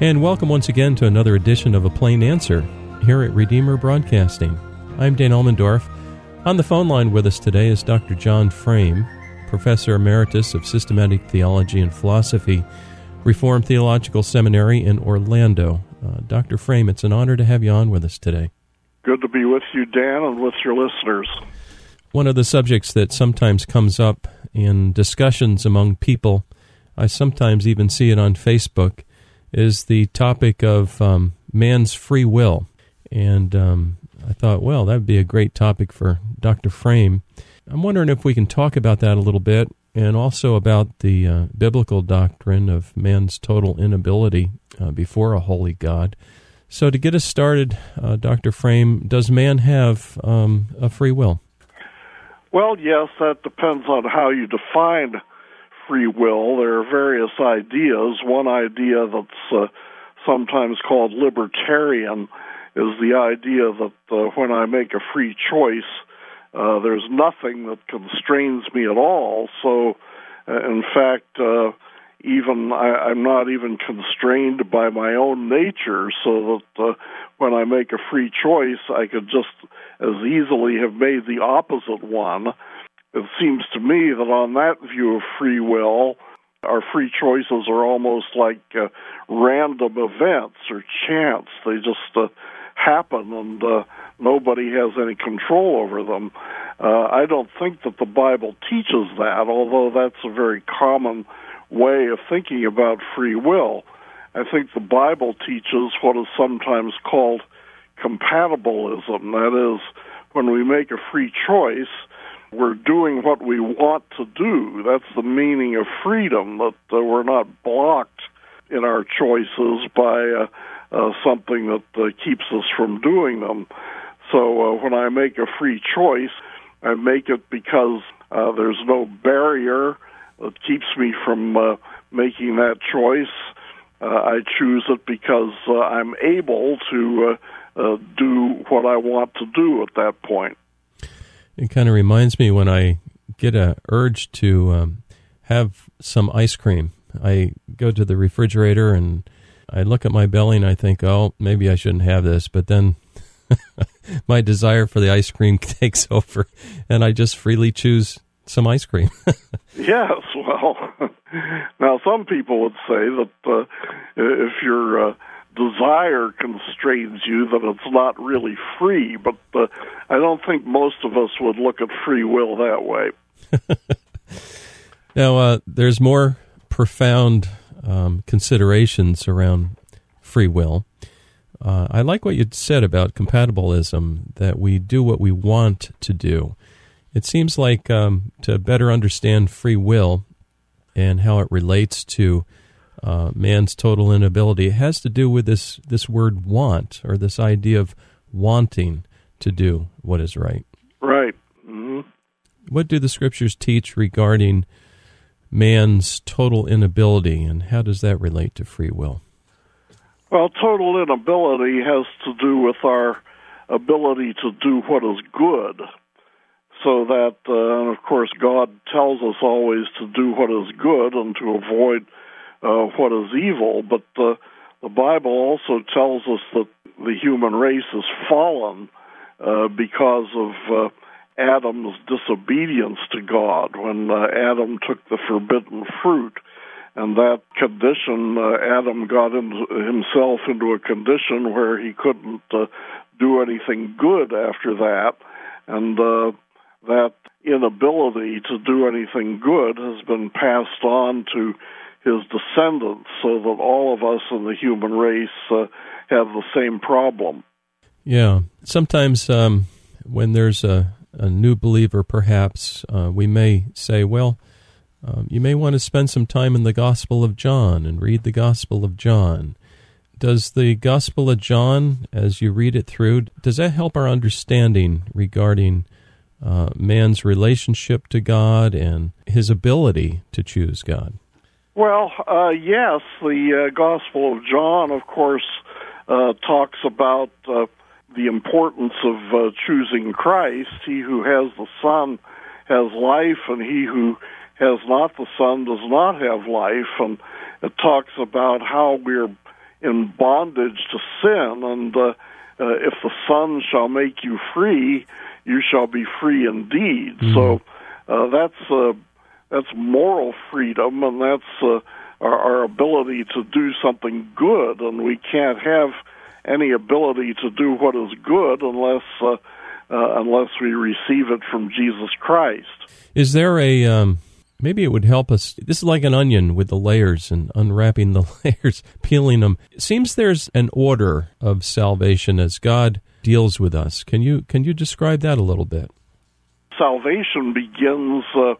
And welcome once again to another edition of A Plain Answer here at Redeemer Broadcasting. I'm Dan Elmendorf. On the phone line with us today is Dr. John Frame, Professor Emeritus of Systematic Theology and Philosophy, Reformed Theological Seminary in Orlando. Uh, Dr. Frame, it's an honor to have you on with us today. Good to be with you, Dan, and with your listeners. One of the subjects that sometimes comes up in discussions among people, I sometimes even see it on Facebook, is the topic of um, man's free will. And um, I thought, well, that would be a great topic for Dr. Frame. I'm wondering if we can talk about that a little bit and also about the uh, biblical doctrine of man's total inability uh, before a holy God. So, to get us started, uh, Dr. Frame, does man have um, a free will? Well, yes, that depends on how you define free will. There are various ideas. One idea that's uh, sometimes called libertarian is the idea that uh, when I make a free choice, uh, there's nothing that constrains me at all. So, uh, in fact, uh, even I, I'm not even constrained by my own nature, so that uh, when I make a free choice, I could just as easily have made the opposite one. It seems to me that on that view of free will, our free choices are almost like uh, random events or chance. They just uh, happen and uh, nobody has any control over them. Uh, I don't think that the Bible teaches that, although that's a very common way of thinking about free will. I think the Bible teaches what is sometimes called compatibilism. That is, when we make a free choice, we're doing what we want to do. That's the meaning of freedom, that uh, we're not blocked in our choices by uh, uh, something that uh, keeps us from doing them. So uh, when I make a free choice, I make it because there's no barrier that keeps me from making that choice. I choose it because I'm able to do what I want to do at that point. It kind of reminds me when I get a urge to um, have some ice cream. I go to the refrigerator and I look at my belly and I think, oh, maybe I shouldn't have this. But then my desire for the ice cream takes over, and I just freely choose some ice cream. yes, well, now some people would say that uh, if your uh, desire constrains you, that it's not really free. But I don't think most of us would look at free will that way. now, uh, there's more profound um, considerations around free will. Uh, I like what you said about compatibilism, that we do what we want to do. It seems like um, to better understand free will and how it relates to uh, man's total inability, it has to do with this, this word want, or this idea of wanting to do what is right. Right. Mm-hmm. What do the scriptures teach regarding man's total inability, and how does that relate to free will? Well, total inability has to do with our ability to do what is good. So that, uh, and of course, God tells us always to do what is good and to avoid uh, what is evil. But uh, the Bible also tells us that the human race is fallen uh, because of uh, Adam's disobedience to God when uh, Adam took the forbidden fruit and that condition, uh, Adam got into, himself into a condition where he couldn't uh, do anything good after that, and uh, that inability to do anything good has been passed on to his descendants, so that all of us in the human race uh, have the same problem. Yeah, sometimes um, when there's a, a new believer, perhaps uh, we may say, well um, you may want to spend some time in the Gospel of John and read the Gospel of John. Does the Gospel of John, as you read it through, does that help our understanding regarding uh, man's relationship to God and his ability to choose God? Well, uh, yes. The uh, Gospel of John, of course, uh, talks about uh, the importance of uh, choosing Christ. He who has the Son has life, and he who has not the Son does not have life, and it talks about how we're in bondage to sin. And uh, uh, if the Son shall make you free, you shall be free indeed. Mm-hmm. So uh, that's uh, that's moral freedom, and that's uh, our, our ability to do something good. And we can't have any ability to do what is good unless uh, uh, unless we receive it from Jesus Christ. Is there a um, maybe it would help us? This is like an onion with the layers and unwrapping the layers, peeling them. It seems there's an order of salvation as God deals with us. Can you can you describe that a little bit? Salvation begins uh,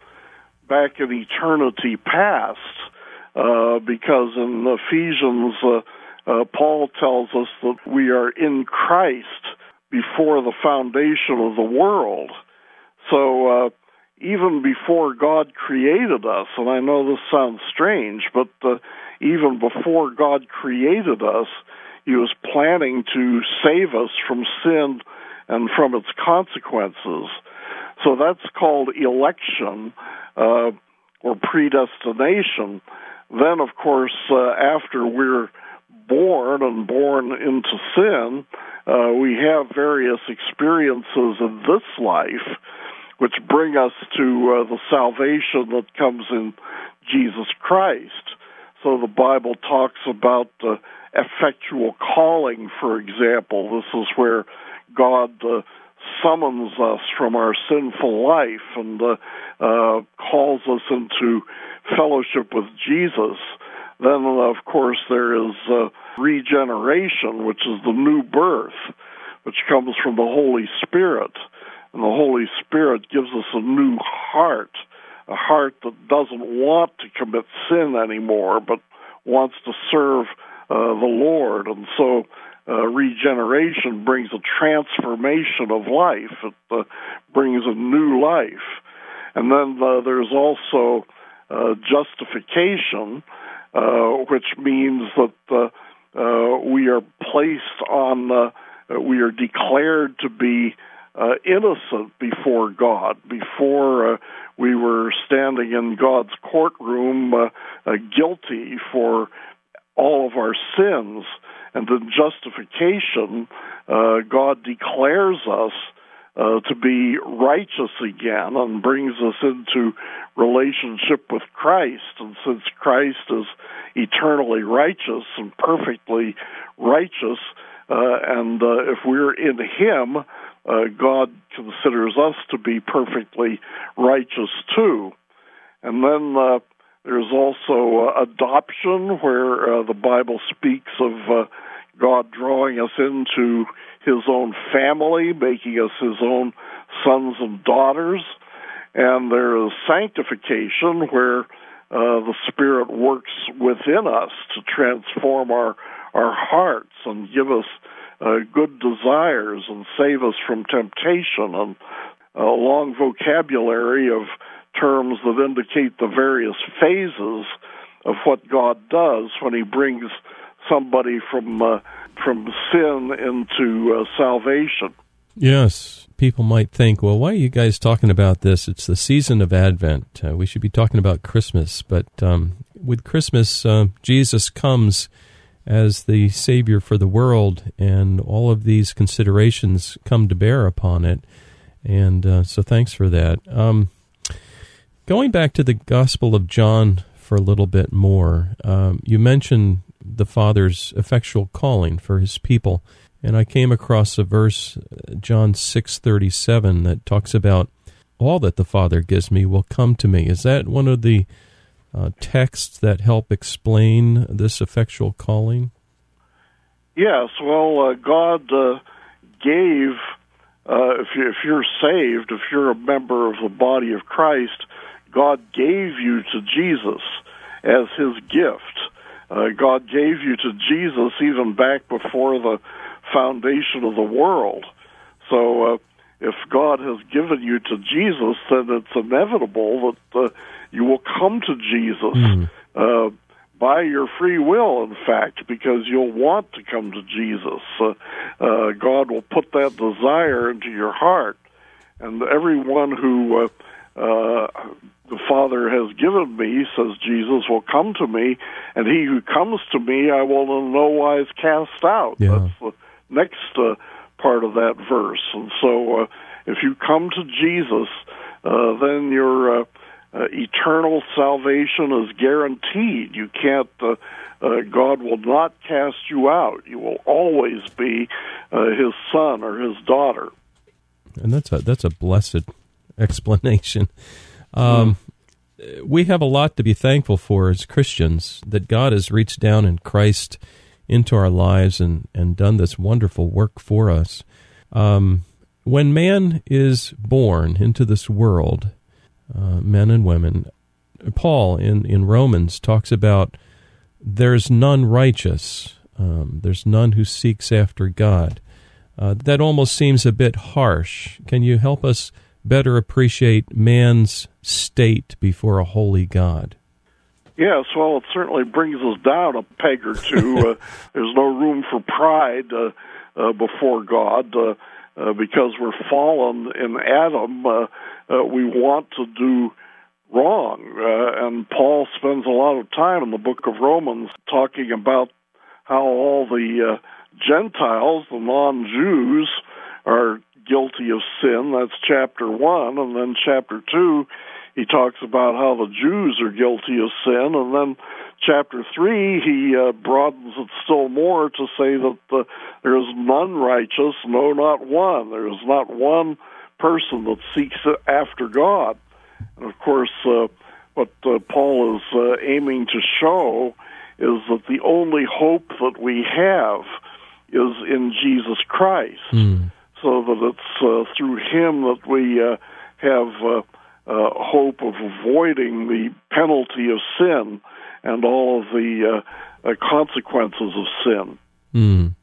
back in eternity past, uh, because in Ephesians. Uh, uh, Paul tells us that we are in Christ before the foundation of the world. So uh, even before God created us, and I know this sounds strange, but uh, even before God created us, He was planning to save us from sin and from its consequences. So that's called election uh, or predestination. Then, of course, uh, after we're born and born into sin, uh, we have various experiences in this life which bring us to uh, the salvation that comes in Jesus Christ. So the Bible talks about effectual calling, for example. This is where God uh, summons us from our sinful life and uh, uh, calls us into fellowship with Jesus. Then, of course, there is uh, regeneration, which is the new birth, which comes from the Holy Spirit. And the Holy Spirit gives us a new heart, a heart that doesn't want to commit sin anymore, but wants to serve uh, the Lord. And so, uh, regeneration brings a transformation of life. It uh, brings a new life. And then uh, there's also uh, justification, uh, which means that uh, we are placed on, we are declared to be innocent before God, before we were standing in God's courtroom guilty for all of our sins. And then justification, uh, God declares us uh, to be righteous again and brings us into relationship with Christ. And since Christ is eternally righteous and perfectly righteous, uh, and uh, if we're in Him, uh, God considers us to be perfectly righteous too. And then uh, there's also uh, adoption, where the Bible speaks of God drawing us into his own family, making us his own sons and daughters. And there is sanctification where uh, the Spirit works within us to transform our, our hearts and give us uh, good desires and save us from temptation and a long vocabulary of terms that indicate the various phases of what God does when He brings somebody from uh, from sin into uh, salvation. Yes, people might think, well, why are you guys talking about this? It's the season of Advent. Uh, we should be talking about Christmas. But um, with Christmas, uh, Jesus comes as the Savior for the world, and all of these considerations come to bear upon it. And uh, so, thanks for that. Um, going back to the Gospel of John for a little bit more, um, you mentioned the Father's effectual calling for his people. And I came across a verse, John 6:37 that talks about all that the Father gives me will come to me. Is that one of the uh, texts that help explain this effectual calling? Yes. Well, uh, God uh, gave uh, if, you, if you're saved, if you're a member of the body of Christ, God gave you to Jesus as His gift. Uh, God gave you to Jesus even back before the foundation of the world. So, uh, if God has given you to Jesus, then it's inevitable that uh, you will come to Jesus mm. uh, by your free will, in fact, because you'll want to come to Jesus. Uh, uh, God will put that desire into your heart. And everyone who uh, uh, the Father has given me, says Jesus, will come to me, and he who comes to me I will in no wise cast out. Yeah. That's the next uh, part of that verse. And so uh, if you come to Jesus, uh, then your uh, uh, eternal salvation is guaranteed. You can't. Uh, uh, God will not cast you out. You will always be uh, His son or His daughter. And that's a that's a blessed explanation. Um, mm. We have a lot to be thankful for as Christians that God has reached down in Christ into our lives and, and done this wonderful work for us. Um, when man is born into this world, uh, men and women, Paul in, in Romans talks about there's none righteous, um, there's none who seeks after God. Uh, that almost seems a bit harsh. Can you help us better appreciate man's state before a holy God? Yes, well, it certainly brings us down a peg or two. uh, there's no room for pride uh, uh, before God uh, uh, because we're fallen in Adam. Uh, uh, we want to do wrong, uh, and Paul spends a lot of time in the book of Romans talking about how all the uh, Gentiles, the non-Jews, are guilty of sin. That's chapter one, and then chapter two, he talks about how the Jews are guilty of sin, and then chapter three, he uh, broadens it still more to say that uh, there is none righteous, no, not one. There is not one person that seeks after God. And of course, uh, what uh, Paul is uh, aiming to show is that the only hope that we have is in Jesus Christ. Mm so that it's uh, through him that we uh, have uh, hope of avoiding the penalty of sin and all of the consequences of sin. Mm.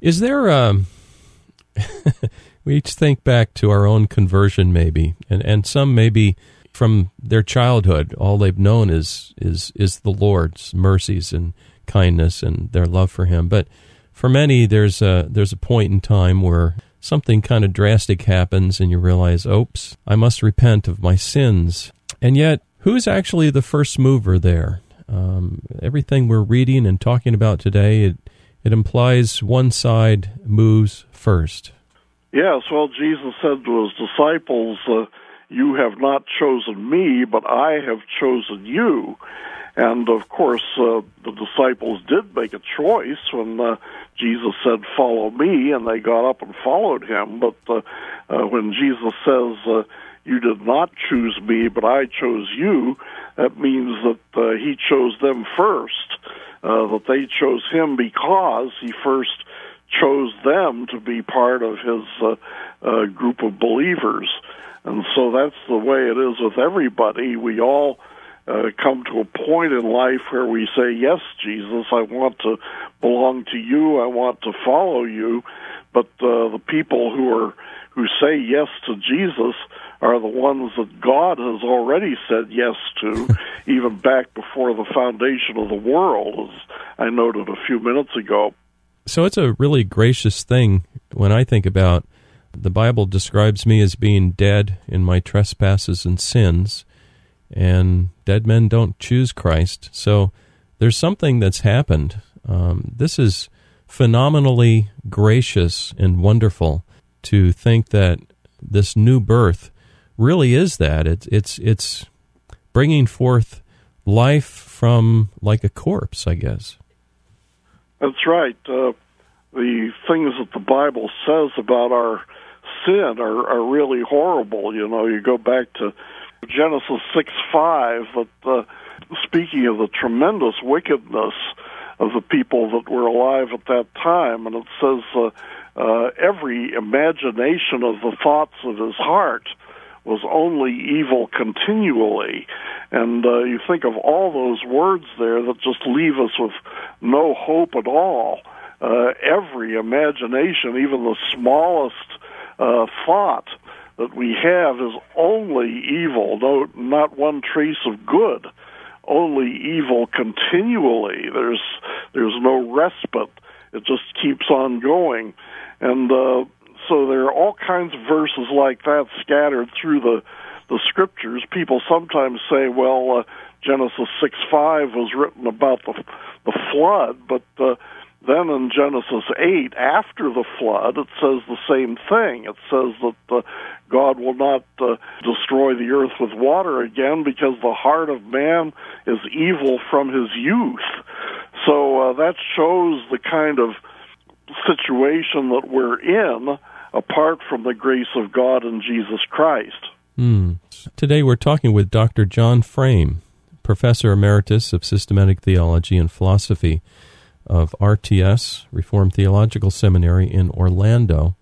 Is there um, we each think back to our own conversion, maybe, and and some maybe from their childhood, all they've known is is is the Lord's mercies and kindness and their love for Him, but for many, there's a there's a point in time where something kind of drastic happens, and you realize, "Oops, I must repent of my sins." And yet, who's actually the first mover there? Um, everything we're reading and talking about today, it it implies one side moves first. Yes, well, Jesus said to his disciples, uh, "You have not chosen me, but I have chosen you." And of course, uh, the disciples did make a choice when uh, Jesus said, Follow me, and they got up and followed him. But uh, uh, when Jesus says, uh, You did not choose me, but I chose you, that means that uh, he chose them first, uh, that they chose him because he first chose them to be part of his uh, uh, group of believers. And so that's the way it is with everybody. We all uh, come to a point in life where we say, Yes, Jesus, I want to belong to you, I want to follow you. But uh, the people who are who say yes to Jesus are the ones that God has already said yes to, even back before the foundation of the world, as I noted a few minutes ago. So it's a really gracious thing when I think about the Bible describes me as being dead in my trespasses and sins and dead men don't choose Christ. So there's something that's happened. Um, this is phenomenally gracious and wonderful to think that this new birth really is that. It's it's it's bringing forth life from like a corpse, I guess. That's right. Uh, the things that the Bible says about our sin are, are really horrible. You know, you go back to Genesis 6 5, that uh, speaking of the tremendous wickedness of the people that were alive at that time, and it says, uh, uh, every imagination of the thoughts of his heart was only evil continually. And uh, you think of all those words there that just leave us with no hope at all. Uh, every imagination, even the smallest uh, thought, that we have is only evil, no, not one trace of good, only evil continually. There's there's no respite. It just keeps on going, and uh, so there are all kinds of verses like that scattered through the the scriptures, people sometimes say, well, uh, Genesis 6 5 was written about the, the flood, but uh, then in Genesis 8, after the flood, it says the same thing. It says that uh, God will not uh, destroy the earth with water again because the heart of man is evil from his youth. So uh, that shows the kind of situation that we're in apart from the grace of God and Jesus Christ. Mm. Today we're talking with Dr. John Frame, Professor Emeritus of Systematic Theology and Philosophy of RTS, Reformed Theological Seminary in Orlando.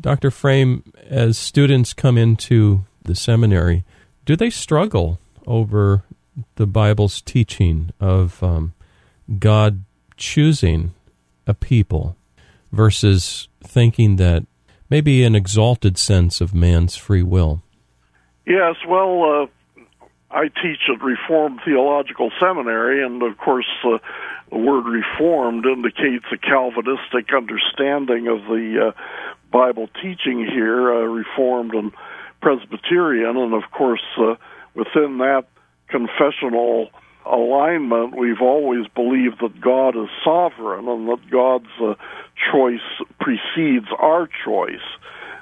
Dr. Frame, as students come into the seminary, do they struggle over the Bible's teaching of um, God choosing a people versus thinking that maybe an exalted sense of man's free will? Yes, well, uh, I teach at Reformed Theological Seminary, and of course, uh, the word Reformed indicates a Calvinistic understanding of the uh, Bible teaching here, uh, Reformed and Presbyterian, and of course, uh, within that confessional alignment, we've always believed that God is sovereign and that God's uh, choice precedes our choice.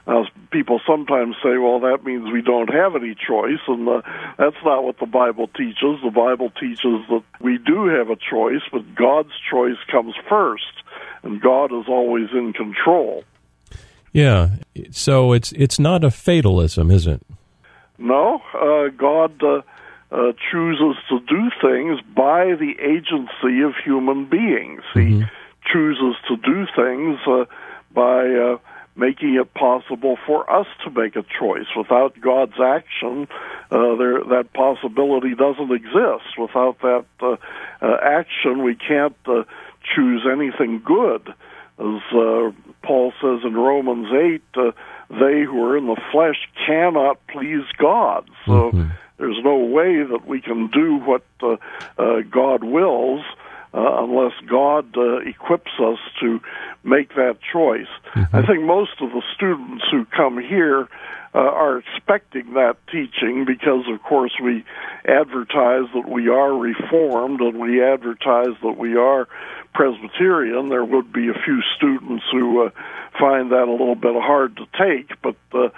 Uh, people sometimes say, well, that means we don't have any choice, and uh, that's not what the Bible teaches. The Bible teaches that we do have a choice, but God's choice comes first, and God is always in control. Yeah, so it's it's not a fatalism, is it? No, uh, God uh, uh, chooses to do things by the agency of human beings. Mm-hmm. He chooses to do things uh, by uh, making it possible for us to make a choice. Without God's action, uh, there that possibility doesn't exist. Without that uh, uh, action, we can't uh, choose anything good. As uh, Paul says in Romans 8, uh, they who are in the flesh cannot please God. So mm-hmm. there's no way that we can do what uh, uh, God wills uh, unless God uh, equips us to make that choice. Mm-hmm. I think most of the students who come here uh, are expecting that teaching because, of course, we advertise that we are Reformed and we advertise that we are Presbyterian. There would be a few students who uh, find that a little bit hard to take, but uh,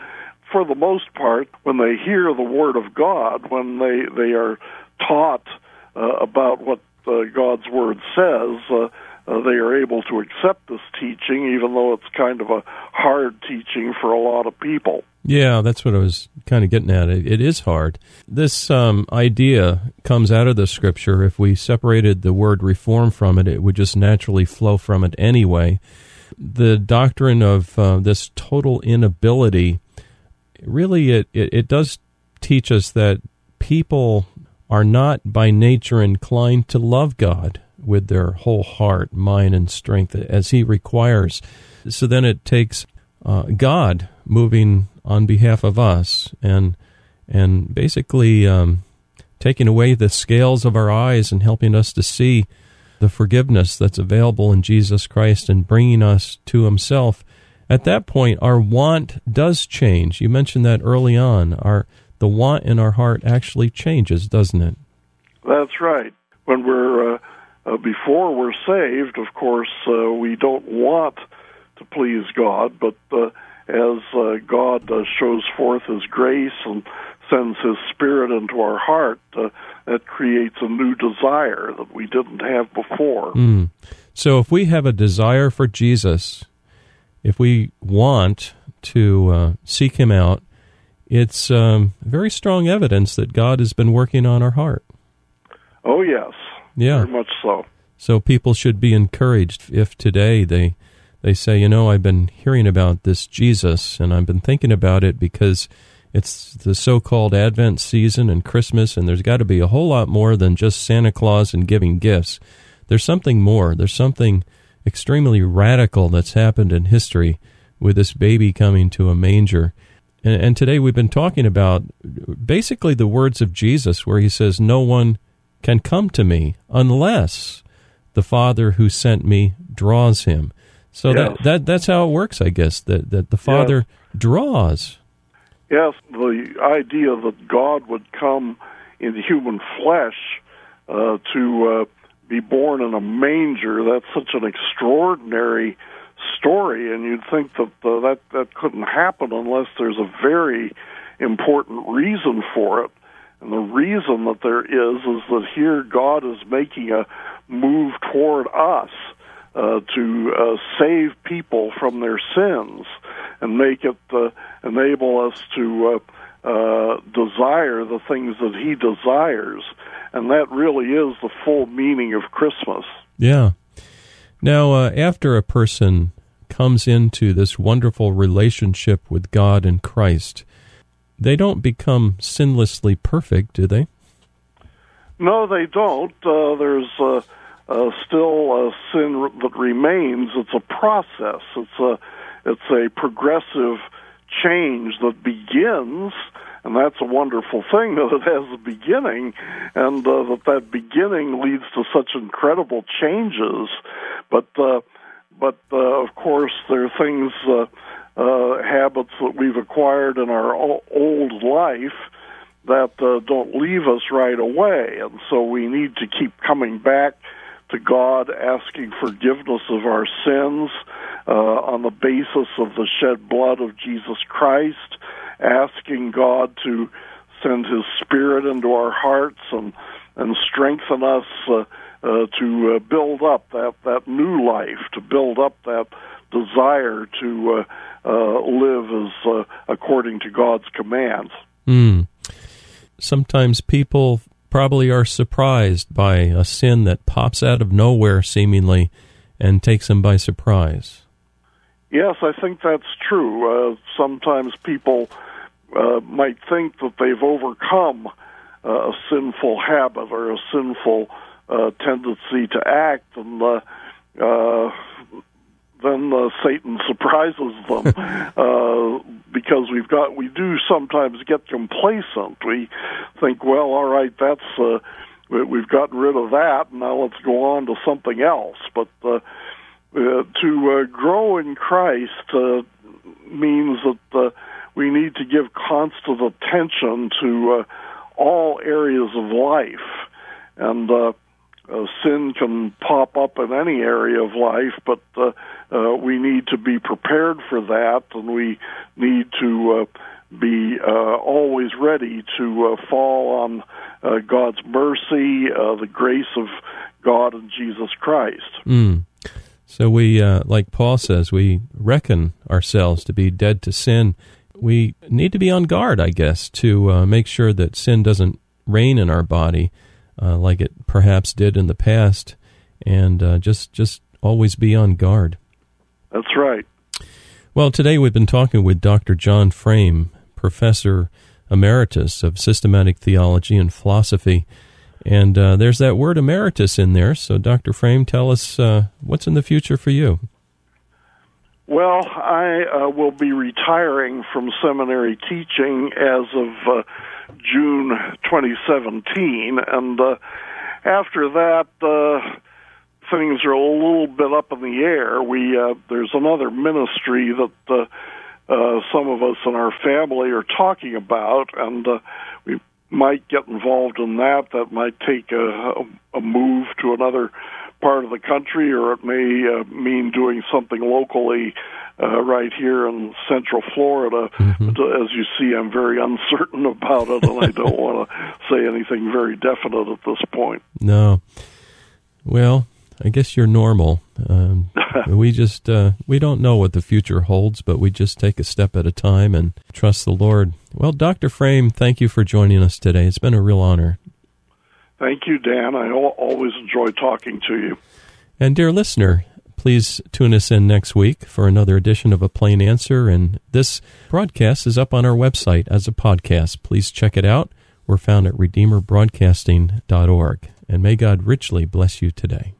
for the most part, when they hear the Word of God, when they they are taught uh, about what uh, God's Word says, uh, uh, they are able to accept this teaching, even though it's kind of a hard teaching for a lot of people. Yeah, that's what I was kind of getting at. it, it is hard. This um, idea comes out of the scripture. If we separated the word reform from it, it would just naturally flow from it anyway. The doctrine of uh, this total inability really it, it, it does teach us that people are not by nature inclined to love God with their whole heart, mind, and strength as He requires. So then it takes uh, God moving on behalf of us and and basically um, taking away the scales of our eyes and helping us to see the forgiveness that's available in Jesus Christ and bringing us to Himself. At that point, our want does change. You mentioned that early on. Our the want in our heart actually changes, doesn't it? That's right. When we're uh, uh, before we're saved, of course, uh, we don't want to please God, but uh, as uh, God uh, shows forth His grace and sends His Spirit into our heart, uh, that creates a new desire that we didn't have before. Mm. So, if we have a desire for Jesus, if we want to uh, seek Him out, it's um, very strong evidence that God has been working on our heart. Oh, yes. Yeah. Very much so. So people should be encouraged if today they they say, you know, I've been hearing about this Jesus and I've been thinking about it because it's the so-called Advent season and Christmas and there's got to be a whole lot more than just Santa Claus and giving gifts. There's something more. There's something extremely radical that's happened in history with this baby coming to a manger. And, and today we've been talking about basically the words of Jesus where he says, no one can come to me unless the Father who sent me draws him. So that, that that's how it works, I guess. That that the Father draws. Yes, the idea that God would come in human flesh uh, to uh, be born in a manger, that's such an extraordinary story, and you'd think that uh, that, that couldn't happen unless there's a very important reason for it. And the reason that there is is that here God is making a move toward us uh, to uh, save people from their sins and make it uh, enable us to uh, uh, desire the things that He desires, and that really is the full meaning of Christmas. Yeah. Now, uh, after a person comes into this wonderful relationship with God and Christ, they don't become sinlessly perfect, do they? No, they don't. Uh, there's uh, uh, still a sin that remains. It's a process. It's a it's a progressive change that begins, and that's a wonderful thing that it has a beginning, and uh, that that beginning leads to such incredible changes. But uh, but uh, of course, there are things, uh, uh, habits that we've acquired in our old life that uh, don't leave us right away, and so we need to keep coming back to God, asking forgiveness of our sins uh, on the basis of the shed blood of Jesus Christ, asking God to send His Spirit into our hearts and and strengthen us uh, uh, to uh, build up that that new life, to build up that desire to uh, uh, live as uh, according to God's commands. Mm. Sometimes people probably are surprised by a sin that pops out of nowhere, seemingly, and takes them by surprise. Yes, I think that's true. Uh, sometimes people uh, might think that they've overcome uh, a sinful habit or a sinful uh, tendency to act, and uh, uh, then uh, Satan surprises them uh, because we've got we do sometimes get complacent. We think, well, all right, that's uh, we've gotten rid of that, now let's go on to something else. But uh, uh, to uh, grow in Christ uh, means that uh, we need to give constant attention to uh, all areas of life, and uh, uh, sin can pop up in any area of life, but uh, uh, we need to be prepared for that, and we need to uh, be uh, always ready to uh, fall on uh, God's mercy, uh, the grace of God and Jesus Christ. Mm. So we, uh, like Paul says, we reckon ourselves to be dead to sin. We need to be on guard, I guess, to uh, make sure that sin doesn't reign in our body uh, like it perhaps did in the past, and uh, just just always be on guard. That's right. Well, today we've been talking with Dr. John Frame, professor emeritus of systematic theology and philosophy. And uh, there's that word emeritus in there. So, Dr. Frame, tell us uh, what's in the future for you. Well, I uh, will be retiring from seminary teaching as of uh, June 2017, and uh, after that, uh, things are a little bit up in the air. We uh, there's another ministry that uh, uh, some of us in our family are talking about, and uh, we might get involved in that. That might take a, a, a move to another part of the country, or it may uh, mean doing something locally uh, right here in Central Florida. Mm-hmm. But, uh, as you see, I'm very uncertain about it, and I don't want to say anything very definite at this point. No. Well, I guess you're normal. Um, we just uh, we don't know what the future holds, but we just take a step at a time and trust the Lord. Well, Doctor Frame, thank you for joining us today. It's been a real honor. Thank you, Dan. I always enjoy talking to you. And dear listener, Please tune us in next week for another edition of A Plain Answer. And this broadcast is up on our website as a podcast. Please check it out. We're found at RedeemerBroadcasting.org. And may God richly bless you today.